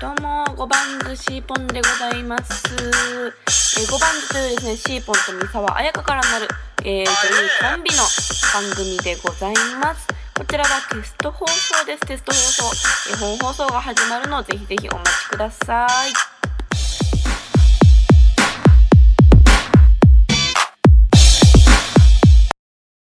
どうも、5番ズシーポンでございます。えー、5番ズというですね、シーポンと三沢彩香からなる、えー、というコンビの番組でございます。こちらはテスト放送です。テスト放送。えー、本放送が始まるのをぜひぜひお待ちください。